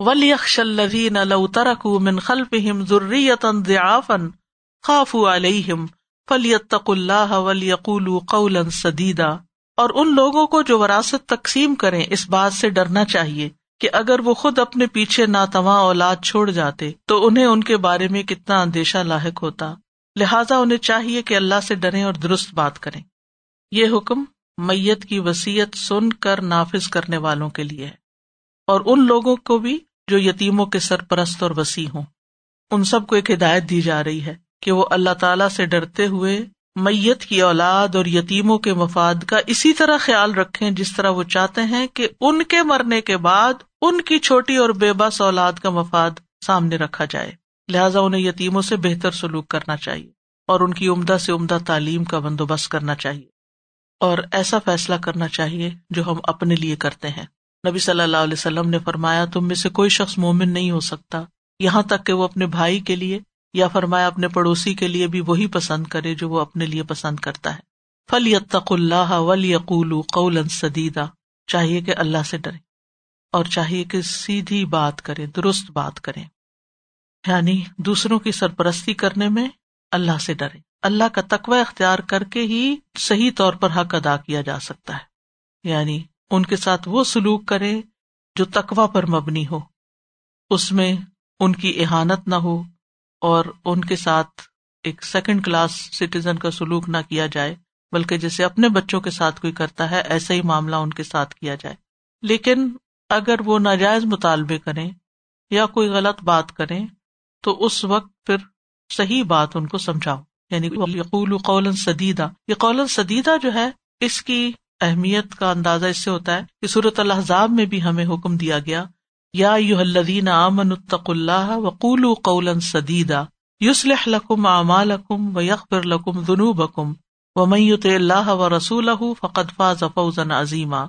ولیخش الذین لو ترکوا من خلفهم ذریتا ضعافا خافوا علیہم فلیتقوا اللہ ولیقولوا قولا سدیدا اور ان لوگوں کو جو وراثت تقسیم کریں اس بات سے ڈرنا چاہیے کہ اگر وہ خود اپنے پیچھے ناتواں اولاد چھوڑ جاتے تو انہیں ان کے بارے میں کتنا اندیشہ لاحق ہوتا۔ لہٰذا انہیں چاہیے کہ اللہ سے ڈرے اور درست بات کریں۔ یہ حکم میت کی وسیعت سن کر نافذ کرنے والوں کے لیے ہے۔ اور ان لوگوں کو بھی جو یتیموں کے سرپرست اور وسیع ہوں۔ ان سب کو ایک ہدایت دی جا رہی ہے کہ وہ اللہ تعالی سے ڈرتے ہوئے میت کی اولاد اور یتیموں کے مفاد کا اسی طرح خیال رکھے جس طرح وہ چاہتے ہیں کہ ان کے مرنے کے بعد ان کی چھوٹی اور بے بس اولاد کا مفاد سامنے رکھا جائے۔ لہٰذا انہیں یتیموں سے بہتر سلوک کرنا چاہیے اور ان کی عمدہ سے عمدہ تعلیم کا بندوبست کرنا چاہیے اور ایسا فیصلہ کرنا چاہیے جو ہم اپنے لیے کرتے ہیں۔ نبی صلی اللہ علیہ وسلم نے فرمایا، تم میں سے کوئی شخص مومن نہیں ہو سکتا۔ یہاں تک کہ وہ اپنے بھائی کے لیے یا فرمایا اپنے پڑوسی کے لیے بھی وہی پسند کرے جو وہ اپنے لیے پسند کرتا ہے۔ فل یتق اللہ ولیقول قول سدیدا چاہیے کہ اللہ سے ڈرے اور چاہیے کہ سیدھی بات کرے، درست بات کرے۔ یعنی دوسروں کی سرپرستی کرنے میں اللہ سے ڈرے۔ اللہ کا تقوی اختیار کر کے ہی صحیح طور پر حق ادا کیا جا سکتا ہے۔ یعنی ان کے ساتھ وہ سلوک کرے جو تقوا پر مبنی ہو۔ اس میں ان کی احانت نہ ہو اور ان کے ساتھ ایک سیکنڈ کلاس سٹیزن کا سلوک نہ کیا جائے، بلکہ جیسے اپنے بچوں کے ساتھ کوئی کرتا ہے، ایسا ہی معاملہ ان کے ساتھ کیا جائے۔ لیکن اگر وہ ناجائز مطالبے کریں یا کوئی غلط بات کریں، تو اس وقت پھر صحیح بات ان کو سمجھاؤ۔ یعنی یقول قول سدیدہ یہ قول سدیدہ جو ہے، اس کی اہمیت کا اندازہ اس سے ہوتا ہے کہ صورت الحضاب میں بھی ہمیں حکم دیا گیا، یا یو الدین امن الطق اللہ وقول قول سدیدہ یوسلح لکم اعمالکم و یغفر لکم ذنوبکم ومیت اللہ و رسول فقد فاز فوزا عظیما۔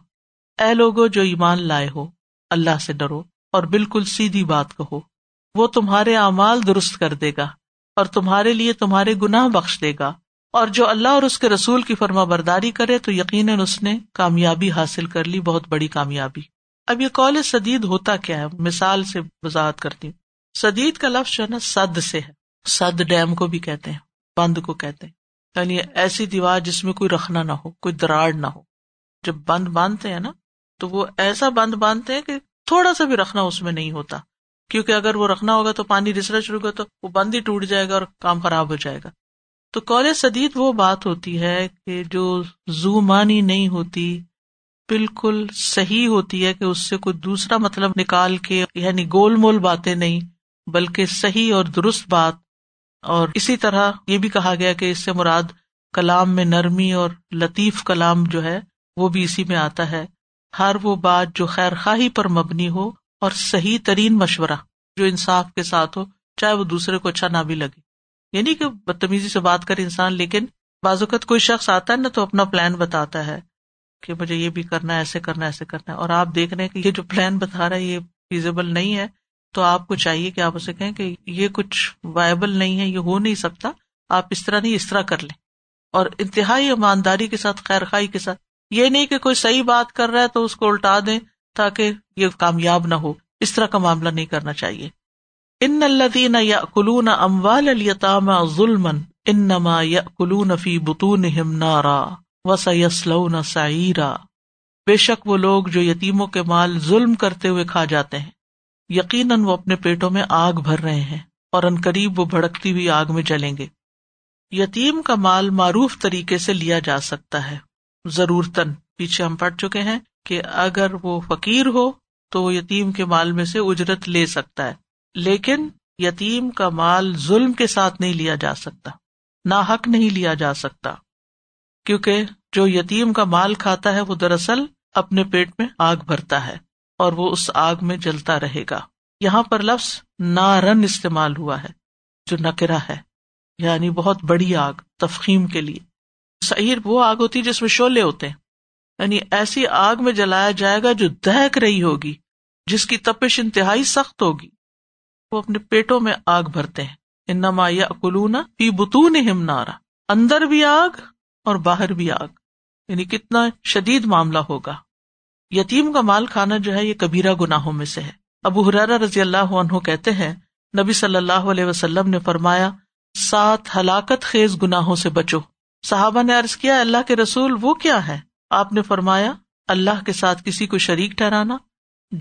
اے لوگو جو ایمان لائے ہو، اللہ سے ڈرو اور بالکل سیدھی بات کہو، وہ تمہارے اعمال درست کر دے گا اور تمہارے لیے تمہارے گناہ بخش دے گا۔ اور جو اللہ اور اس کے رسول کی فرما برداری کرے تو یقیناً اس نے کامیابی حاصل کر لی، بہت بڑی کامیابی۔ اب یہ کال سدید ہوتا کیا ہے؟ مثال سے وضاحت کرتی ہوں۔ سدید کا لفظ جو ہے نا، سد سے ہے۔ سد ڈیم کو بھی کہتے ہیں، بند کو کہتے ہیں۔ یعنی ایسی دیوار جس میں کوئی رکھنا نہ ہو، کوئی دراڑ نہ ہو۔ جب بند باندھتے ہیں نا، تو وہ ایسا بند باندھتے ہیں کہ تھوڑا سا بھی رکھنا اس میں نہیں ہوتا۔ کیونکہ اگر وہ رکھنا ہوگا تو پانی رسنا شروع ہوا تو وہ بند ہی ٹوٹ جائے گا اور کام خراب ہو جائے گا۔ تو کال سدید وہ بات ہوتی ہے کہ جو زو مانی نہیں ہوتی، بالکل صحیح ہوتی ہے کہ اس سے کوئی دوسرا مطلب نکال کے یعنی گول مول باتیں نہیں، بلکہ صحیح اور درست بات۔ اور اسی طرح یہ بھی کہا گیا کہ اس سے مراد کلام میں نرمی اور لطیف کلام جو ہے، وہ بھی اسی میں آتا ہے۔ ہر وہ بات جو خیر خواہی پر مبنی ہو اور صحیح ترین مشورہ جو انصاف کے ساتھ ہو، چاہے وہ دوسرے کو اچھا نہ بھی لگے۔ یعنی کہ بدتمیزی سے بات کرے انسان، لیکن بعض اوقات کوئی شخص آتا ہے نا تو اپنا پلان بتاتا ہے کہ مجھے یہ بھی کرنا ہے، ایسے کرنا ایسے کرنا ہے۔ اور آپ دیکھ رہے ہیں کہ یہ جو پلان بتا رہا ہے، یہ فیزیبل نہیں ہے۔ تو آپ کو چاہیے کہ آپ اسے کہیں کہ یہ کچھ وائبل نہیں ہے، یہ ہو نہیں سکتا۔ آپ اس طرح نہیں، اس طرح کر لیں۔ اور انتہائی ایمانداری کے ساتھ، خیر خائی کے ساتھ۔ یہ نہیں کہ کوئی صحیح بات کر رہا ہے تو اس کو الٹا دیں تاکہ یہ کامیاب نہ ہو۔ اس طرح کا معاملہ نہیں کرنا چاہیے۔ ان الدین یا کلون اموال التام ظلم ان نما یا کلون فی بتون نارا وسلون سعیرا۔ بے شک وہ لوگ جو یتیموں کے مال ظلم کرتے ہوئے کھا جاتے ہیں، یقیناً وہ اپنے پیٹوں میں آگ بھر رہے ہیں اور ان قریب وہ بھڑکتی ہوئی آگ میں جلیں گے۔ یتیم کا مال معروف طریقے سے لیا جا سکتا ہے۔ ضرورتن پیچھے ہم پڑھ چکے ہیں کہ اگر وہ فقیر ہو تو وہ یتیم کے مال میں سے اجرت لے سکتا ہے۔ لیکن یتیم کا مال ظلم کے ساتھ نہیں لیا جا سکتا نہ حق نہیں لیا جا سکتا، کیونکہ جو یتیم کا مال کھاتا ہے وہ دراصل اپنے پیٹ میں آگ بھرتا ہے اور وہ اس آگ میں جلتا رہے گا۔ یہاں پر لفظ نارن استعمال ہوا ہے، جو نکرا ہے یعنی بہت بڑی آگ تفخیم کے لیے۔ سعیر وہ آگ ہوتی ہے جس میں شولے ہوتے ہیں۔ یعنی ایسی آگ میں جلایا جائے گا جو دہک رہی ہوگی، جس کی تپش انتہائی سخت ہوگی۔ وہ اپنے پیٹوں میں آگ بھرتے ہیں۔ انما یا کلونا پی بتون نارا۔ اندر بھی آگ اور باہر بھی آگ۔ یعنی کتنا شدید معاملہ ہوگا۔ یتیم کا مال کھانا جو ہے یہ کبیرا گناہوں میں سے ہے۔ ابو حرارا رضی اللہ عنہ کہتے ہیں، نبی صلی اللہ علیہ وسلم نے فرمایا، سات ہلاکت خیز گناہوں سے بچو۔ صحابہ نے عرض کیا، اللہ کے رسول وہ کیا ہے؟ آپ نے فرمایا، اللہ کے ساتھ کسی کو شریک ٹھہرانا،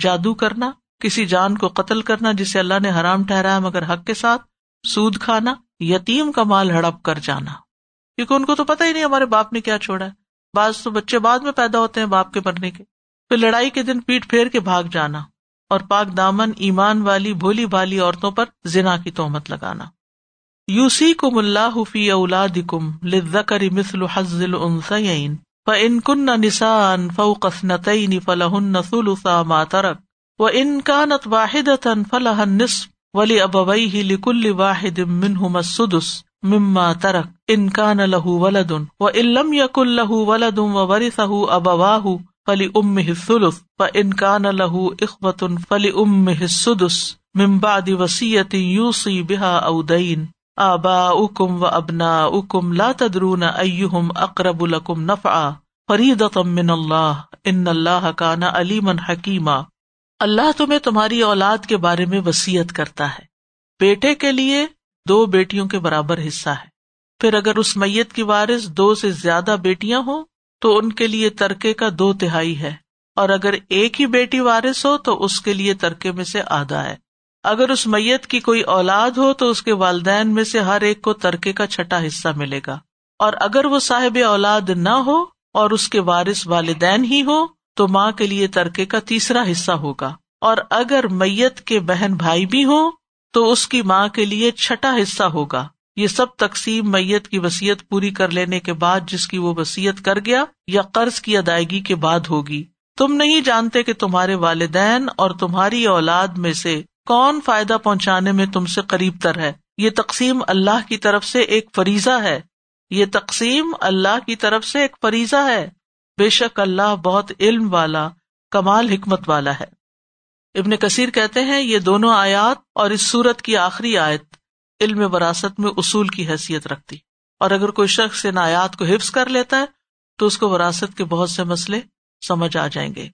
جادو کرنا کسی جان کو قتل کرنا جسے اللہ نے حرام ٹھہرایا مگر حق کے ساتھ، سود کھانا، یتیم کا مال ہڑپ کر جانا۔ کیونکہ ان کو تو پتا ہی نہیں ہمارے باپ نے کیا چھوڑا ہے۔ بعض تو بچے بعد میں پیدا ہوتے ہیں باپ کے مرنے کے۔ پھر لڑائی کے دن پیٹ پھیر کے بھاگ جانا اور پاک دامن، ایمان والی، بھولی بھالی عورتوں پر زنا کی تومت لگانا۔ یوسی کم اللہ فی اولاد کم لکری مسل حزل انسین ان کن نسان فوقس نتعین فلاح نسلسا ماترک و ان کا نت واحد فلاح نصف ولی ابوئی ہی لکل واحد منہ مسدس مما ترک ان کا نہ لہو ولدن و علم یق الہ ولدم و ورثہ ابواہ فلی ام سلس و ان کا نہ لہو اخبت فلی ام سدس ممباد وسیعت یوسی بحا اودین آبا اکم و ابنا اکم لا تدرون ایہم اقرب لکم نفع فرید من اللہ ان اللہ کا نا علیمن حکیمہ اللہ تمہیں تمہاری اولاد کے بارے میں وسیعت کرتا ہے۔ بیٹے کے لیے دو بیٹیوں کے برابر حصہ ہے۔ پھر اگر اس میت کی وارث دو سے زیادہ بیٹیاں ہوں، تو ان کے لیے ترکے کا دو تہائی ہے۔ اور اگر ایک ہی بیٹی وارث ہو، تو اس کے لیے ترکے میں سے آدھا ہے۔ اگر اس میت کی کوئی اولاد ہو، تو اس کے والدین میں سے ہر ایک کو ترکے کا چھٹا حصہ ملے گا۔ اور اگر وہ صاحب اولاد نہ ہو اور اس کے وارث والدین ہی ہو تو ماں کے لیے ترکے کا تیسرا حصہ ہوگا۔ اور اگر میت کے بہن بھائی بھی ہوں، تو اس کی ماں کے لیے چھٹا حصہ ہوگا۔ یہ سب تقسیم میت کی وسیعت پوری کر لینے کے بعد جس کی وہ وسیعت کر گیا یا قرض کی ادائیگی کے بعد ہوگی۔ تم نہیں جانتے کہ تمہارے والدین اور تمہاری اولاد میں سے کون فائدہ پہنچانے میں تم سے قریب تر ہے۔ یہ تقسیم اللہ کی طرف سے ایک فریضہ ہے۔ یہ تقسیم اللہ کی طرف سے ایک فریضہ ہے۔ بے شک اللہ بہت علم والا، کمال حکمت والا ہے۔ ابن کثیر کہتے ہیں، یہ دونوں آیات اور اس سورت کی آخری آیت علم وراثت میں اصول کی حیثیت رکھتی۔ اور اگر کوئی شخص ان آیات کو حفظ کر لیتا ہے، تو اس کو وراثت کے بہت سے مسئلے سمجھ آ جائیں گے۔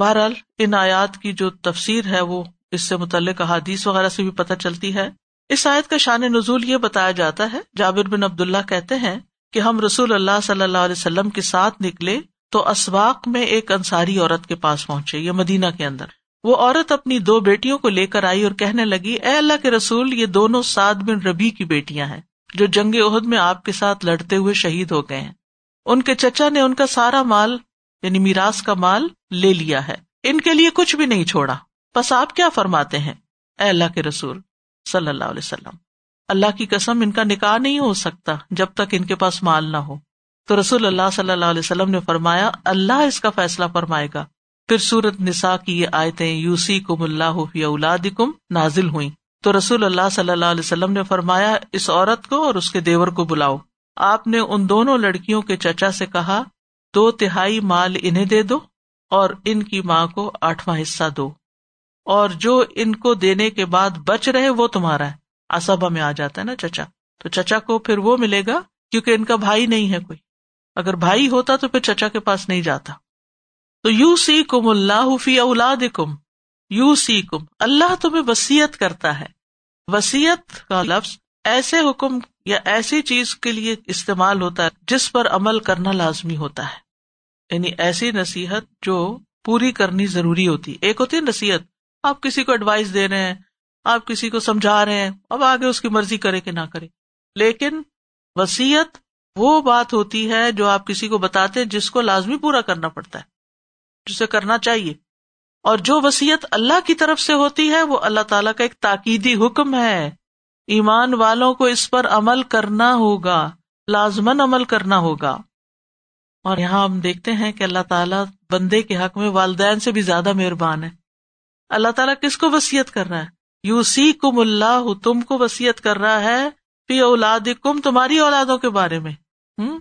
بہرحال، ان آیات کی جو تفسیر ہے، وہ اس سے متعلق احادیث وغیرہ سے بھی پتہ چلتی ہے۔ اس آیت کا شان نزول یہ بتایا جاتا ہے، جابر بن عبد اللہ کہتے ہیں کہ ہم رسول اللہ صلی اللہ علیہ وسلم کے ساتھ نکلے تو اسواق میں ایک انصاری عورت کے پاس پہنچے یہ مدینہ کے اندر۔ وہ عورت اپنی دو بیٹیوں کو لے کر آئی اور کہنے لگی، اے اللہ کے رسول، یہ دونوں سعد بن ربی کی بیٹیاں ہیں جو جنگ عہد میں آپ کے ساتھ لڑتے ہوئے شہید ہو گئے ہیں۔ ان کے چچا نے ان کا سارا مال یعنی میراث کا مال، لے لیا ہے۔ ان کے لیے کچھ بھی نہیں چھوڑا۔ بس آپ کیا فرماتے ہیں؟ اے اللہ کے رسول صلی اللہ علیہ وسلم۔ اللہ کی قسم ان کا نکاح نہیں ہو سکتا جب تک ان کے پاس مال نہ ہو۔ تو رسول اللہ صلی اللہ علیہ وسلم نے فرمایا، اللہ اس کا فیصلہ فرمائے گا۔ پھر سورت نسا کی یہ آیتیں یوسی کم اللہ فی اولاد کم نازل ہوئی تو رسول اللہ صلی اللہ علیہ وسلم نے فرمایا، اس عورت کو اور اس کے دیور کو بلاؤ۔ آپ نے ان دونوں لڑکیوں کے چچا سے کہا، دو تہائی مال انہیں دے دو اور ان کی ماں کو آٹھواں حصہ دو۔ اور جو ان کو دینے کے بعد بچ رہے وہ تمہارا ہے۔ اصبا میں آ جاتا ہے نا چچا۔ تو چچا کو پھر وہ ملے گا کیونکہ ان کا بھائی نہیں ہے کوئی۔ اگر بھائی ہوتا تو پھر چچا کے پاس نہیں جاتا۔ تو یو سی کم اللہ فی اولاد کم یو سی کم اللہ تمہیں وسیعت کرتا ہے۔ وسیعت کا لفظ ایسے حکم یا ایسی چیز کے لیے استعمال ہوتا ہے جس پر عمل کرنا لازمی ہوتا ہے۔ یعنی ایسی نصیحت جو پوری کرنی ضروری ہوتی۔ ایک ہوتی ہے نصیحت، آپ کسی کو ایڈوائس دے رہے ہیں آپ کسی کو سمجھا رہے ہیں، اب آگے اس کی مرضی کرے کہ نہ کرے۔ لیکن وسیعت وہ بات ہوتی ہے جو آپ کسی کو بتاتے جس کو لازمی پورا کرنا پڑتا ہے، جسے کرنا چاہیے۔ اور جو وسیعت اللہ کی طرف سے ہوتی ہے، وہ اللہ تعالیٰ کا ایک تاکیدی حکم ہے۔ ایمان والوں کو اس پر عمل کرنا ہوگا لازمن عمل کرنا ہوگا۔ اور یہاں ہم دیکھتے ہیں کہ اللہ تعالیٰ بندے کے حق میں والدین سے بھی زیادہ مہربان ہے اللہ تعالیٰ کس کو وسیعت کر رہا ہے؟ یو سی کم اللہ، تم کو وسیعت کر رہا ہے فی اولاد کم تمہاری اولادوں کے بارے میں۔ ہوں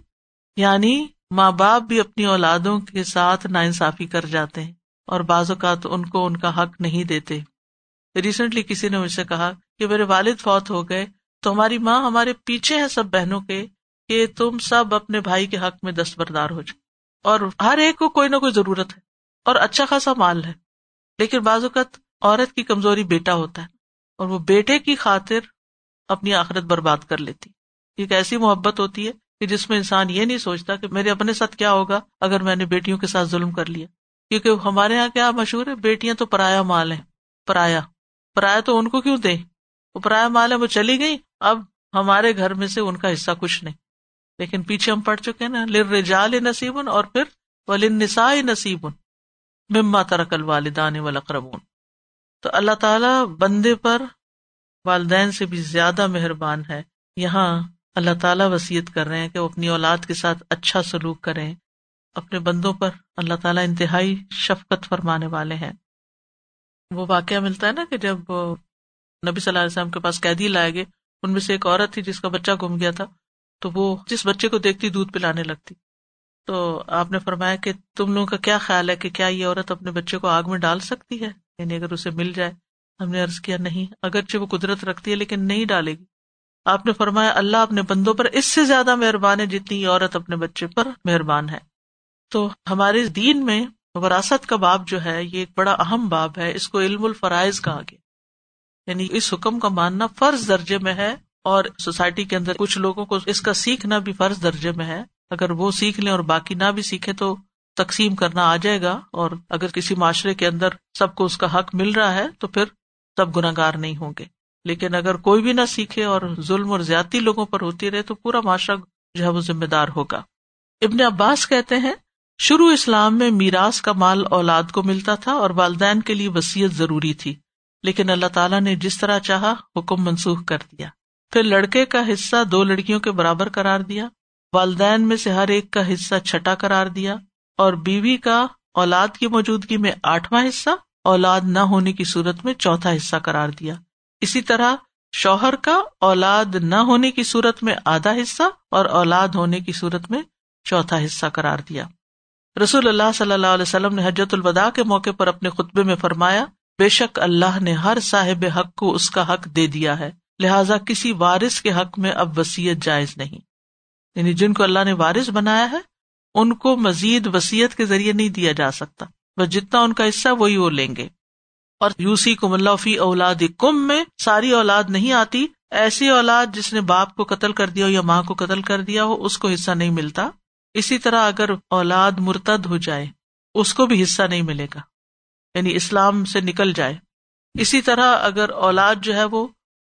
یعنی ماں باپ بھی اپنی اولادوں کے ساتھ نا انصافی کر جاتے ہیں اور بعض اوقات ان کو ان کا حق نہیں دیتے۔ ریسنٹلی کسی نے مجھ سے کہا کہ میرے والد فوت ہو گئے، تو ہماری ماں ہمارے پیچھے ہے سب بہنوں کے، کہ تم سب اپنے بھائی کے حق میں دستبردار ہو جاؤ۔ اور ہر ایک کو کوئی نہ کوئی ضرورت ہے اور اچھا خاصا مال ہے۔ لیکن بعض اوقات عورت کی کمزوری بیٹا ہوتا ہے اور وہ بیٹے کی خاطر اپنی آخرت برباد کر لیتی ایک ایسی محبت ہوتی ہے کہ جس میں انسان یہ نہیں سوچتا کہ میرے اپنے ساتھ کیا ہوگا اگر میں نے بیٹیوں کے ساتھ ظلم کر لیا۔ کیونکہ ہمارے یہاں کیا مشہور ہے؟ بیٹیاں تو پرایا مال ہے پرایا۔ پرایا تو ان کو کیوں دے وہ پرایا مال ہے وہ چلی گئی اب ہمارے گھر میں سے ان کا حصہ کچھ نہیں۔ لیکن پیچھے ہم پڑھ چکے نا لر رجال نصیبن اور پھر ولنساء نصیبن مما ترکل والدان والاقربون تو اللہ تعالی بندے پر والدین سے بھی زیادہ مہربان ہے۔ یہاں اللہ تعالیٰ وسیعت کر رہے ہیں کہ وہ اپنی اولاد کے ساتھ اچھا سلوک کریں۔ اپنے بندوں پر اللہ تعالیٰ انتہائی شفقت فرمانے والے ہیں۔ وہ واقعہ ملتا ہے نا کہ جب نبی صلی اللہ علیہ وسلم کے پاس قیدی لائے گئے، ان میں سے ایک عورت تھی جس کا بچہ گم گیا تھا، تو وہ جس بچے کو دیکھتی دودھ پلانے لگتی۔ تو آپ نے فرمایا کہ تم لوگوں کا کیا خیال ہے کہ کیا یہ عورت اپنے بچے کو آگ میں ڈال سکتی ہے؟ یعنی اگر اسے مل جائے، ہم نے ارض کیا نہیں، اگرچہ وہ قدرت رکھتی ہے لیکن نہیں ڈالے گی۔ آپ نے فرمایا، اللہ اپنے بندوں پر اس سے زیادہ مہربان ہے جتنی عورت اپنے بچے پر مہربان ہے۔ تو ہمارے دین میں وراثت کا باب جو ہے، یہ ایک بڑا اہم باب ہے۔ اس کو علم الفرائض کہا گیا۔ یعنی اس حکم کا ماننا فرض درجے میں ہے اور سوسائٹی کے اندر کچھ لوگوں کو اس کا سیکھنا بھی فرض درجے میں ہے۔ اگر وہ سیکھ لیں اور باقی نہ بھی سیکھے تو تقسیم کرنا آ جائے گا اور اگر کسی معاشرے کے اندر سب کو اس کا حق مل رہا ہے تو پھر سب گناگار نہیں ہوں گے۔ لیکن اگر کوئی بھی نہ سیکھے اور ظلم اور زیادتی لوگوں پر ہوتی رہے تو پورا معاشرہ جو ہے وہ ذمہ دار ہوگا۔ ابن عباس کہتے ہیں، شروع اسلام میں میراث کا مال اولاد کو ملتا تھا اور والدین کے لیے وسیعت ضروری تھی۔ لیکن اللہ تعالیٰ نے جس طرح چاہا حکم منسوخ کر دیا۔ پھر لڑکے کا حصہ دو لڑکیوں کے برابر کرار دیا۔ والدین میں سے ہر ایک کا حصہ چھٹا کرار دیا۔ اور بیوی کا اولاد کی موجودگی میں آٹھواں حصہ، اولاد نہ ہونے کی صورت میں چوتھا حصہ کرار دیا۔ اسی طرح شوہر کا اولاد نہ ہونے کی صورت میں آدھا حصہ اور اولاد ہونے کی صورت میں چوتھا حصہ کرار دیا۔ رسول اللہ صلی اللہ علیہ وسلم نے حجرت الوداع کے موقع پر اپنے خطبے میں فرمایا، بے شک اللہ نے ہر صاحب حق کو اس کا حق دے دیا ہے، لہذا کسی وارث کے حق میں اب وسیعت جائز نہیں۔ یعنی جن کو اللہ نے وارث بنایا ہے ان کو مزید وسیعت کے ذریعے نہیں دیا جا سکتا۔ بس جتنا ان کا حصہ وہی وہ لیں گے۔ اور یوسی کم اللہ فی اولاد کم میں ساری اولاد نہیں آتی۔ ایسی اولاد جس نے باپ کو قتل کر دیا ہو یا ماں کو قتل کر دیا ہو، اس کو حصہ نہیں ملتا۔ اسی طرح اگر اولاد مرتد ہو جائے، اس کو بھی حصہ نہیں ملے گا۔ یعنی اسلام سے نکل جائے۔ اسی طرح اگر اولاد جو ہے وہ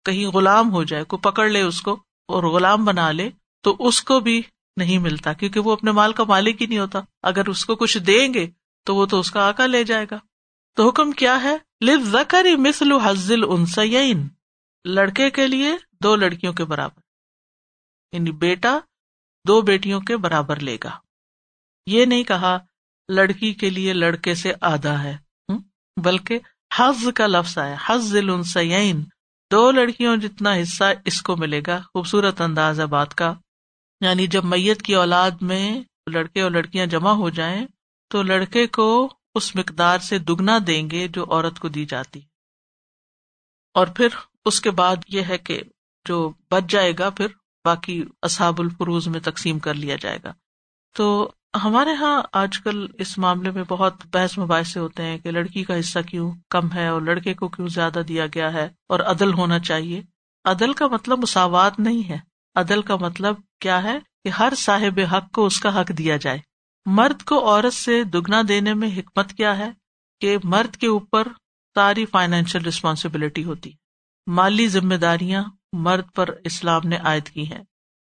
کہیں غلام ہو جائے کو پکڑ لے اس کو اور غلام بنا لے، تو اس کو بھی نہیں ملتا کیونکہ وہ اپنے مال کا مالک ہی نہیں ہوتا۔ اگر اس کو کچھ دیں گے تو وہ تو اس کا آکا لے جائے گا۔ تو حکم کیا ہے؟ لف زکری مسل حزل انسین لڑکے کے لیے دو لڑکیوں کے برابر۔ یعنی بیٹا دو بیٹیوں کے برابر لے گا۔ یہ نہیں کہا لڑکی کے لیے لڑکے سے آدھا ہے۔ بلکہ حز کا لفظ آیا۔ حز السین دو لڑکیوں جتنا حصہ اس کو ملے گا۔ خوبصورت انداز ہے بات کا۔ یعنی جب میت کی اولاد میں لڑکے اور لڑکیاں جمع ہو جائیں تو لڑکے کو اس مقدار سے دگنا دیں گے جو عورت کو دی جاتی اور پھر اس کے بعد یہ ہے کہ جو بچ جائے گا، پھر باقی اصحاب الفروز میں تقسیم کر لیا جائے گا۔ تو ہمارے یہاں آج کل اس معاملے میں بہت بحث مباحثے ہوتے ہیں کہ لڑکی کا حصہ کیوں کم ہے اور لڑکے کو کیوں زیادہ دیا گیا ہے اور عدل ہونا چاہیے۔ عدل کا مطلب مساوات نہیں ہے۔ عدل کا مطلب کیا ہے کہ ہر صاحب حق کو اس کا حق دیا جائے۔ مرد کو عورت سے دگنا دینے میں حکمت کیا ہے کہ مرد کے اوپر ساری فائنینشیل ریسپانسبلٹی ہوتی۔ مالی ذمہ داریاں مرد پر اسلام نے عائد کی ہیں۔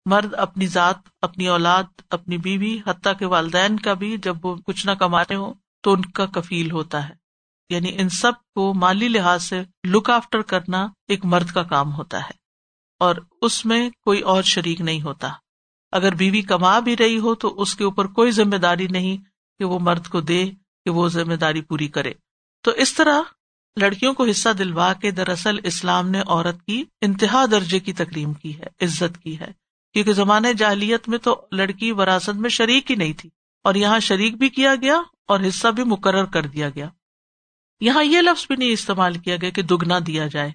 مرد اپنی ذات، اپنی اولاد، اپنی بیوی، حتیٰ کے والدین کا بھی جب وہ کچھ نہ کمانے ہو تو ان کا کفیل ہوتا ہے۔ یعنی ان سب کو مالی لحاظ سے لک آفٹر کرنا ایک مرد کا کام ہوتا ہے۔ اور اس میں کوئی اور شریک نہیں ہوتا۔ اگر بیوی کما بھی رہی ہو تو اس کے اوپر کوئی ذمہ داری نہیں کہ وہ مرد کو دے، کہ وہ ذمہ داری پوری کرے۔ تو اس طرح لڑکیوں کو حصہ دلوا کے دراصل اسلام نے عورت کی انتہا درجے کی تکریم کی ہے، عزت کی ہے۔ کیونکہ زمانے جاہلیت میں تو لڑکی وراثت میں شریک ہی نہیں تھی، اور یہاں شریک بھی کیا گیا اور حصہ بھی مقرر کر دیا گیا۔ یہاں یہ لفظ بھی نہیں استعمال کیا گیا کہ دگنا دیا جائے۔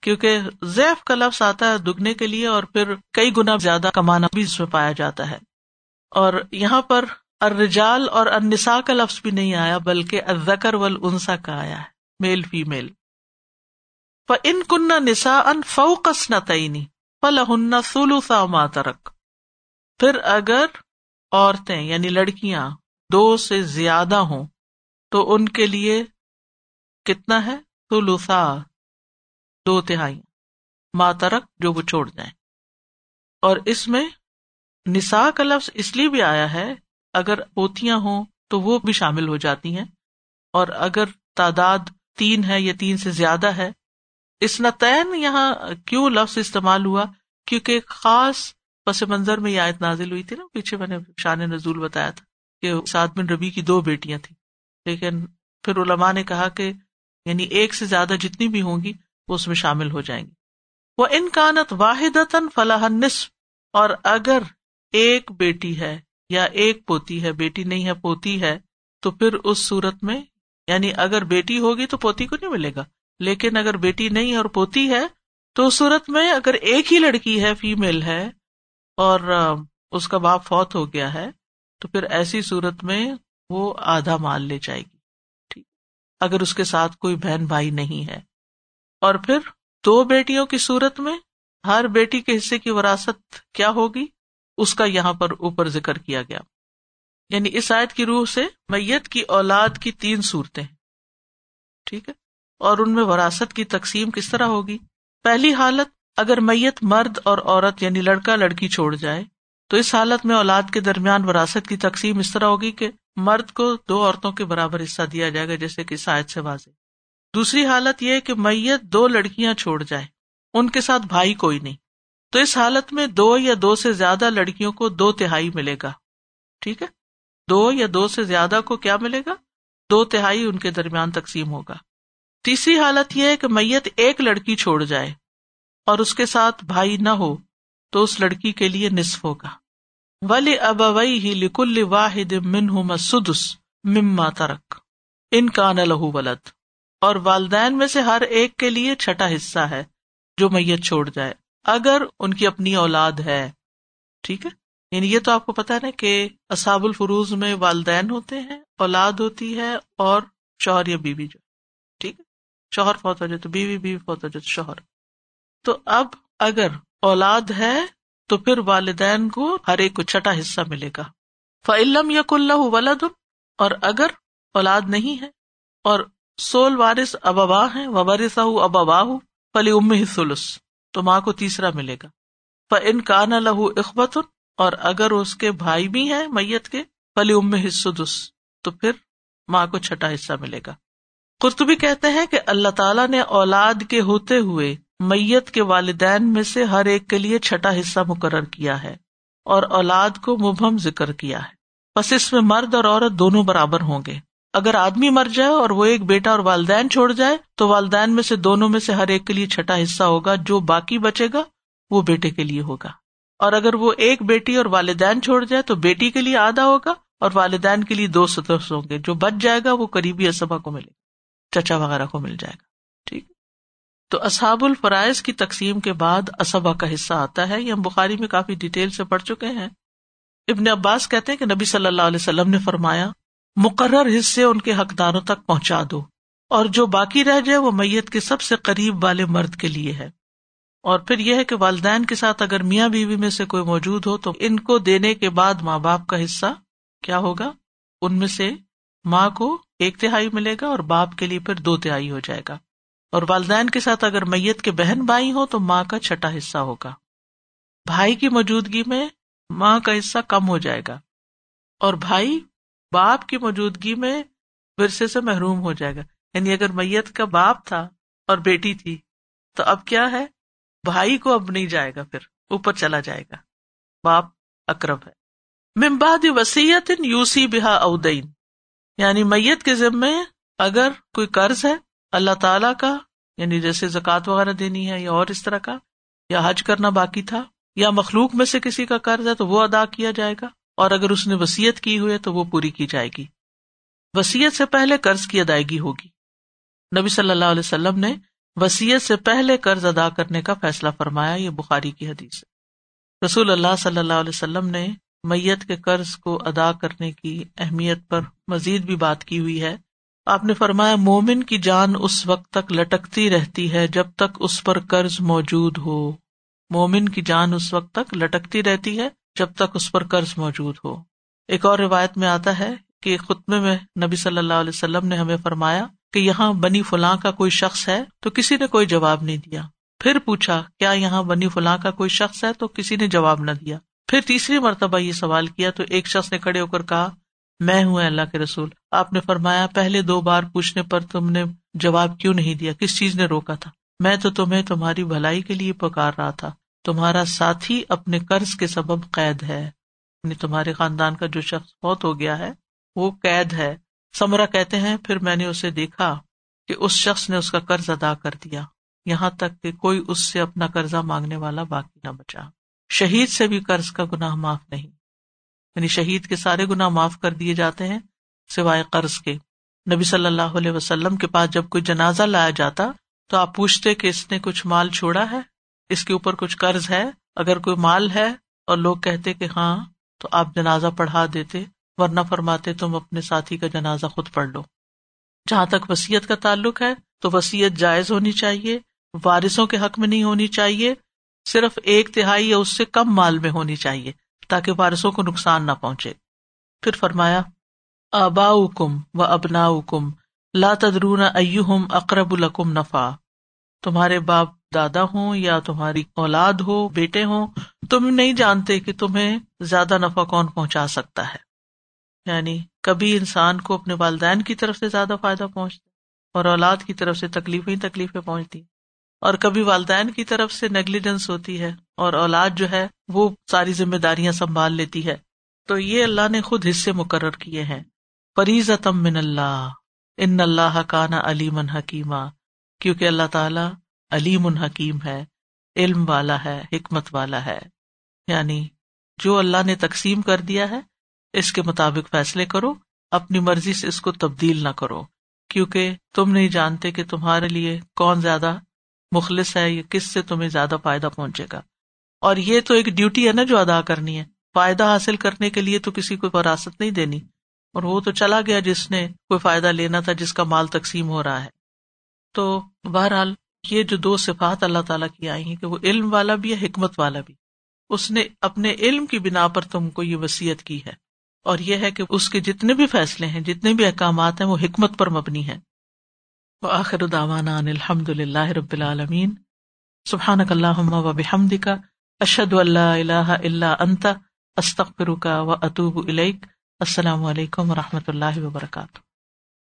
کیونکہ زیف کا لفظ آتا ہے دگنے کے لیے اور پھر کئی گنا زیادہ کمانا بھی اس میں پایا جاتا ہے۔ اور یہاں پر ارجال اور انسا کا لفظ بھی نہیں آیا بلکہ ازکر ول انسا کا آیا ہے میل فیمل ان کنہ نسا ان فوکس نہ تعینی فلحن سلوسا ماترک پھر اگر عورتیں یعنی لڑکیاں دو سے زیادہ ہوں تو ان کے لیے کتنا ہے؟ سلوسا دو تہائی ماترک جو وہ چھوڑ جائیں۔ اور اس میں نسا کا لفظ اس لیے بھی آیا ہے، اگر پوتیاں ہوں تو وہ بھی شامل ہو جاتی ہیں۔ اور اگر تعداد تین ہے یا تین سے زیادہ ہے، اس نتین یہاں کیوں لفظ استعمال ہوا؟ کیونکہ ایک خاص پس منظر میں یہ آیت نازل ہوئی تھی نا، پیچھے میں نے شان نزول بتایا تھا کہ سعد بن ربی کی دو بیٹیاں تھیں۔ لیکن پھر علماء نے کہا کہ یعنی ایک سے زیادہ جتنی بھی ہوں گی وہ اس میں شامل ہو جائیں گی وہ ان کانت واحد فلاح نصف اور اگر ایک بیٹی ہے یا ایک پوتی ہے، بیٹی نہیں ہے، پوتی ہے، تو پھر اس صورت میں یعنی اگر بیٹی ہوگی تو پوتی کو نہیں ملے گا۔ لیکن اگر بیٹی نہیں اور پوتی ہے، تو اس صورت میں اگر ایک ہی لڑکی ہے فیمل ہے، اور اس کا باپ فوت ہو گیا ہے، تو پھر ایسی صورت میں وہ آدھا مال لے جائے گی۔ ٹھیک۔ اگر اس کے ساتھ کوئی بہن بھائی نہیں ہے اور پھر دو بیٹیوں کی صورت میں ہر بیٹی کے حصے کی وراثت کیا ہوگی؟ اس کا یہاں پر اوپر ذکر کیا گیا۔ یعنی اس آیت کی روح سے میت کی اولاد کی تین صورتیں۔ ٹھیک ہے؟ اور ان میں وراثت کی تقسیم کس طرح ہوگی؟ پہلی حالت اگر میت مرد اور عورت یعنی لڑکا لڑکی چھوڑ جائے، تو اس حالت میں اولاد کے درمیان وراثت کی تقسیم اس طرح ہوگی کہ مرد کو دو عورتوں کے برابر حصہ دیا جائے گا، جیسے کہ شاید سے واضح۔ دوسری حالت یہ کہ میت دو لڑکیاں چھوڑ جائے ان کے ساتھ بھائی کوئی نہیں۔ تو اس حالت میں دو یا دو سے زیادہ لڑکیوں کو دو تہائی ملے گا۔ ٹھیک ہے؟ دو یا دو سے زیادہ کو کیا ملے گا؟ دو تہائی ان کے درمیان تقسیم ہوگا۔ تیسری حالت یہ ہے کہ میت ایک لڑکی چھوڑ جائے اور اس کے ساتھ بھائی نہ ہو تو اس لڑکی کے لیے نصف ہوگا۔ ولی ابوئی ہی لکل واحد من مسدس مما ترک۔ ان کا نہ لہو ولد۔ اور والدین میں سے ہر ایک کے لیے چھٹا حصہ ہے جو میت چھوڑ جائے، اگر ان کی اپنی اولاد ہے۔ ٹھیک ہے؟ یعنی یہ تو آپ کو پتا نا کہ اصاب الفروز میں والدین ہوتے ہیں، اولاد ہوتی ہے اور شوہر یا بیوی جو۔ ٹھیک ہے؟ شوہر فوت ہو جائے تو بیوی بیوی فوت ہو جائے تو شوہر۔ تو اب اگر اولاد ہے تو پھر والدین کو ہر ایک کو چھٹا حصہ ملے گا۔ فعلم یا کل ولاد اور اگر اولاد نہیں ہے اور سول وارث ابوا ہے وارثہ ابوا فلی ام سلس تو ماں کو تیسرا ملے گا۔ ف ان کا نہ لہو اخبت اور اگر اس کے بھائی بھی ہیں میت کے فلی ام حصدس تو پھر ماں کو چھٹا حصہ ملے گا۔ قرطبی کہتے ہیں کہ اللہ تعالیٰ نے اولاد کے ہوتے ہوئے میت کے والدین میں سے ہر ایک کے لیے چھٹا حصہ مقرر کیا ہے، اور اولاد کو مبہم ذکر کیا ہے۔ بس اس میں مرد اور عورت دونوں برابر ہوں گے۔ اگر آدمی مر جائے اور وہ ایک بیٹا اور والدین چھوڑ جائے، تو والدین میں سے دونوں میں سے ہر ایک کے لیے چھٹا حصہ ہوگا، جو باقی بچے گا، وہ بیٹے کے لیے ہوگا۔ اور اگر وہ ایک بیٹی اور والدین چھوڑ جائے، تو بیٹی کے لیے آدھا ہوگا اور والدین کے لیے دو سدس ہوں گے۔ جو بچ جائے گا، وہ قریبی اسبا کو ملے گا، چچا وغیرہ کو مل جائے گا۔ ٹھیک۔ تو اصحاب الفرائض کی تقسیم کے بعد اسبا کا حصہ آتا ہے۔ یہ ہم بخاری میں کافی ڈیٹیل سے پڑھ چکے ہیں۔ ابن عباس کہتے ہیں کہ نبی صلی اللہ علیہ وسلم نے فرمایا مقرر حصے ان کے حقداروں تک پہنچا دو اور جو باقی رہ جائے وہ میت کے سب سے قریب والے مرد کے لیے ہے۔ اور پھر یہ ہے کہ والدین کے ساتھ اگر میاں بیوی میں سے کوئی موجود ہو تو ان کو دینے کے بعد ماں باپ کا حصہ کیا ہوگا؟ ان میں سے ماں کو ایک تہائی ملے گا اور باپ کے لیے پھر دو تہائی ہو جائے گا۔ اور والدین کے ساتھ اگر میت کے بہن بھائی ہو تو ماں کا چھٹا حصہ ہوگا۔ بھائی کی موجودگی میں ماں کا حصہ کم ہو جائے گا۔ اور بھائی باپ کی موجودگی میں ورثے سے محروم ہو جائے گا۔ یعنی اگر میت کا باپ تھا اور بیٹی تھی، تو اب کیا ہے؟ بھائی کو اب نہیں جائے گا، پھر اوپر چلا جائے گا۔ باپ اکرب ہے۔ ممباد وسیعت یوسی بحا اودین۔ یعنی میت کے ذمے اگر کوئی قرض ہے اللہ تعالی کا یعنی جیسے زکوٰۃ وغیرہ دینی ہے یا اور اس طرح کا، یا حج کرنا باقی تھا، یا مخلوق میں سے کسی کا قرض ہے، تو وہ ادا کیا جائے گا۔ اور اگر اس نے وسیعت کی ہوئی تو وہ پوری کی جائے گی۔ وسیعت سے پہلے قرض کی ادائیگی ہوگی۔ نبی صلی اللہ علیہ وسلم نے وسیعت سے پہلے قرض ادا کرنے کا فیصلہ فرمایا، یہ بخاری کی حدیث ہے۔ رسول اللہ صلی اللہ علیہ وسلم نے میت کے قرض کو ادا کرنے کی اہمیت پر مزید بھی بات کی ہوئی ہے۔ آپ نے فرمایا، مومن کی جان اس وقت تک لٹکتی رہتی ہے جب تک اس پر قرض موجود ہو۔ مومن کی جان اس وقت تک لٹکتی رہتی ہے جب تک اس پر قرض موجود ہو۔ ایک اور روایت میں آتا ہے کہ خطبے میں نبی صلی اللہ علیہ وسلم نے ہمیں فرمایا کہ یہاں بنی فلاں کا کوئی شخص ہے تو کسی نے کوئی جواب نہیں دیا۔ پھر پوچھا، کیا یہاں بنی فلاں کا کوئی شخص ہے تو کسی نے جواب نہ دیا۔ پھر تیسری مرتبہ یہ سوال کیا تو ایک شخص نے کھڑے ہو کر کہا، میں ہوں اللہ کے رسول۔ آپ نے فرمایا، پہلے دو بار پوچھنے پر تم نے جواب کیوں نہیں دیا؟ کس چیز نے روکا تھا؟ میں تو تمہیں تمہاری بھلائی کے لیے پکار رہا تھا۔ تمہارا ساتھی اپنے قرض کے سبب قید ہے۔ یعنی تمہارے خاندان کا جو شخص بہت ہو گیا ہے، وہ قید ہے۔ سمرا کہتے ہیں، پھر میں نے اسے دیکھا کہ اس شخص نے اس کا قرض ادا کر دیا۔ یہاں تک کہ کوئی اس سے اپنا قرضہ مانگنے والا باقی نہ بچا۔ شہید سے بھی قرض کا گناہ معاف نہیں۔ یعنی شہید کے سارے گنا معاف کر دیے جاتے ہیں، سوائے قرض کے۔ نبی صلی اللہ علیہ وسلم کے پاس جب کوئی جنازہ لایا جاتا، تو آپ پوچھتے کہ اس نے کچھ مال چھوڑا ہے؟ اس کے اوپر کچھ قرض ہے، اگر کوئی مال ہے اور لوگ کہتے کہ ہاں تو آپ جنازہ پڑھا دیتے، ورنہ فرماتے تم اپنے ساتھی کا جنازہ خود پڑھ لو۔ جہاں تک وسیعت کا تعلق ہے، تو وسیعت جائز ہونی چاہیے، وارثوں کے حق میں نہیں ہونی چاہیے، صرف ایک تہائی یا اس سے کم مال میں ہونی چاہیے، تاکہ وارثوں کو نقصان نہ پہنچے۔ پھر فرمایا آبا کم و ابنا کم لا تدرون ائم اقرب القم نفا تمہارے باپ دادا ہوں یا تمہاری اولاد ہو، بیٹے ہوں، تم نہیں جانتے کہ تمہیں زیادہ نفع کون پہنچا سکتا ہے۔ یعنی کبھی انسان کو اپنے والدین کی طرف سے زیادہ فائدہ پہنچتا اور اولاد کی طرف سے تکلیفیں تکلیفیں پہنچتی اور کبھی والدین کی طرف سے نیگلیجنس ہوتی ہے اور اولاد جو ہے وہ ساری ذمہ داریاں سنبھال لیتی ہے۔ تو یہ اللہ نے خود حصے مقرر کیے ہیں۔ فریض من اللہ۔ ان اللہ کا نا علیم حکیمہ کیونکہ اللہ تعالی علیم الحکیم ہے، علم والا ہے، حکمت والا ہے۔ یعنی جو اللہ نے تقسیم کر دیا ہے، اس کے مطابق فیصلے کرو، اپنی مرضی سے اس کو تبدیل نہ کرو۔ کیونکہ تم نہیں جانتے کہ تمہارے لیے کون زیادہ مخلص ہے یا کس سے تمہیں زیادہ فائدہ پہنچے گا۔ اور یہ تو ایک ڈیوٹی ہے نا جو ادا کرنی ہے۔ فائدہ حاصل کرنے کے لیے تو کسی کو وراثت نہیں دینی۔ اور وہ تو چلا گیا جس نے کوئی فائدہ لینا تھا، جس کا مال تقسیم ہو رہا ہے۔ تو بہرحال یہ جو دو صفات اللہ تعالیٰ کی آئی ہیں کہ وہ علم والا بھی ہے، حکمت والا بھی۔ اس نے اپنے علم کی بنا پر تم کو یہ وسیعت کی ہے۔ اور یہ ہے کہ اس کے جتنے بھی فیصلے ہیں، جتنے بھی احکامات ہیں، وہ حکمت پر مبنی ہے آخر داوانا الحمد اللہ رب العالمین۔ سبحان اللہ و بحمد کا اشد اللہ اللہ اللہ انت استخر کا و اطوب السلام علیکم و رحمۃ اللہ وبرکاتہ۔